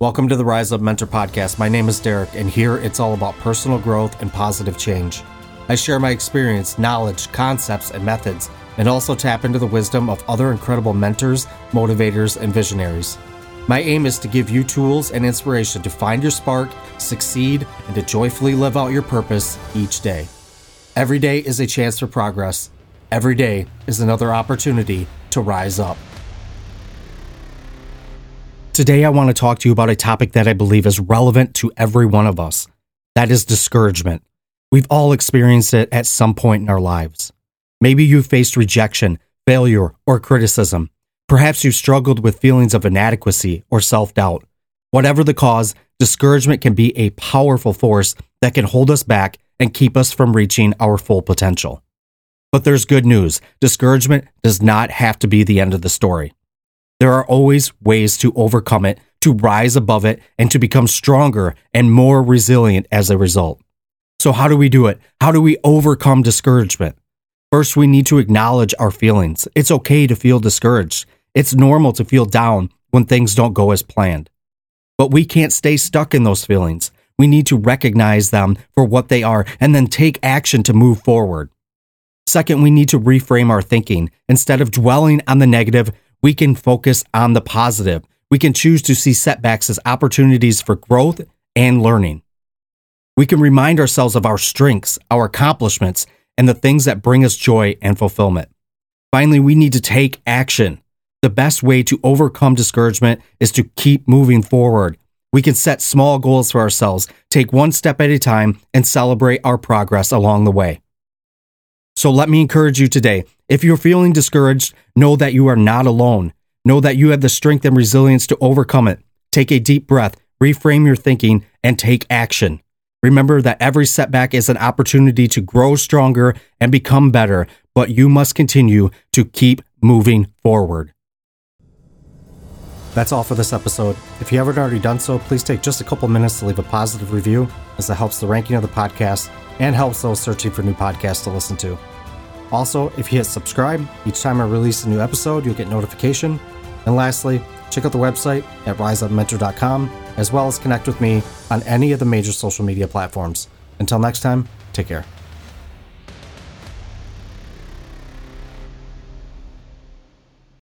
Welcome to the Rise Up Mentor podcast. My name is Derek, and here it's all about personal growth and positive change. I share my experience, knowledge, concepts, and methods, and also tap into the wisdom of other incredible mentors, motivators, and visionaries. My aim is to give you tools and inspiration to find your spark, succeed, and to joyfully live out your purpose each day. Every day is a chance for progress. Every day is another opportunity to rise up. Today, I want to talk to you about a topic that I believe is relevant to every one of us. That is discouragement. We've all experienced it at some point in our lives. Maybe you've faced rejection, failure, or criticism. Perhaps you've struggled with feelings of inadequacy or self doubt. Whatever the cause, discouragement can be a powerful force that can hold us back and keep us from reaching our full potential. But there's good news discouragement does not have to be the end of the story. There are always ways to overcome it, to rise above it, and to become stronger and more resilient as a result. So, how do we do it? How do we overcome discouragement? First, we need to acknowledge our feelings. It's okay to feel discouraged. It's normal to feel down when things don't go as planned. But we can't stay stuck in those feelings. We need to recognize them for what they are and then take action to move forward. Second, we need to reframe our thinking. Instead of dwelling on the negative, we can focus on the positive. We can choose to see setbacks as opportunities for growth and learning. We can remind ourselves of our strengths, our accomplishments, and the things that bring us joy and fulfillment. Finally, we need to take action. The best way to overcome discouragement is to keep moving forward. We can set small goals for ourselves, take one step at a time, and celebrate our progress along the way. So let me encourage you today. If you're feeling discouraged, know that you are not alone. Know that you have the strength and resilience to overcome it. Take a deep breath, reframe your thinking, and take action. Remember that every setback is an opportunity to grow stronger and become better, but you must continue to keep moving forward. That's all for this episode. If you haven't already done so, please take just a couple minutes to leave a positive review, as it helps the ranking of the podcast and helps those searching for new podcasts to listen to. Also, if you hit subscribe, each time I release a new episode, you'll get notification. And lastly, check out the website at riseupmentor.com, as well as connect with me on any of the major social media platforms. Until next time, take care.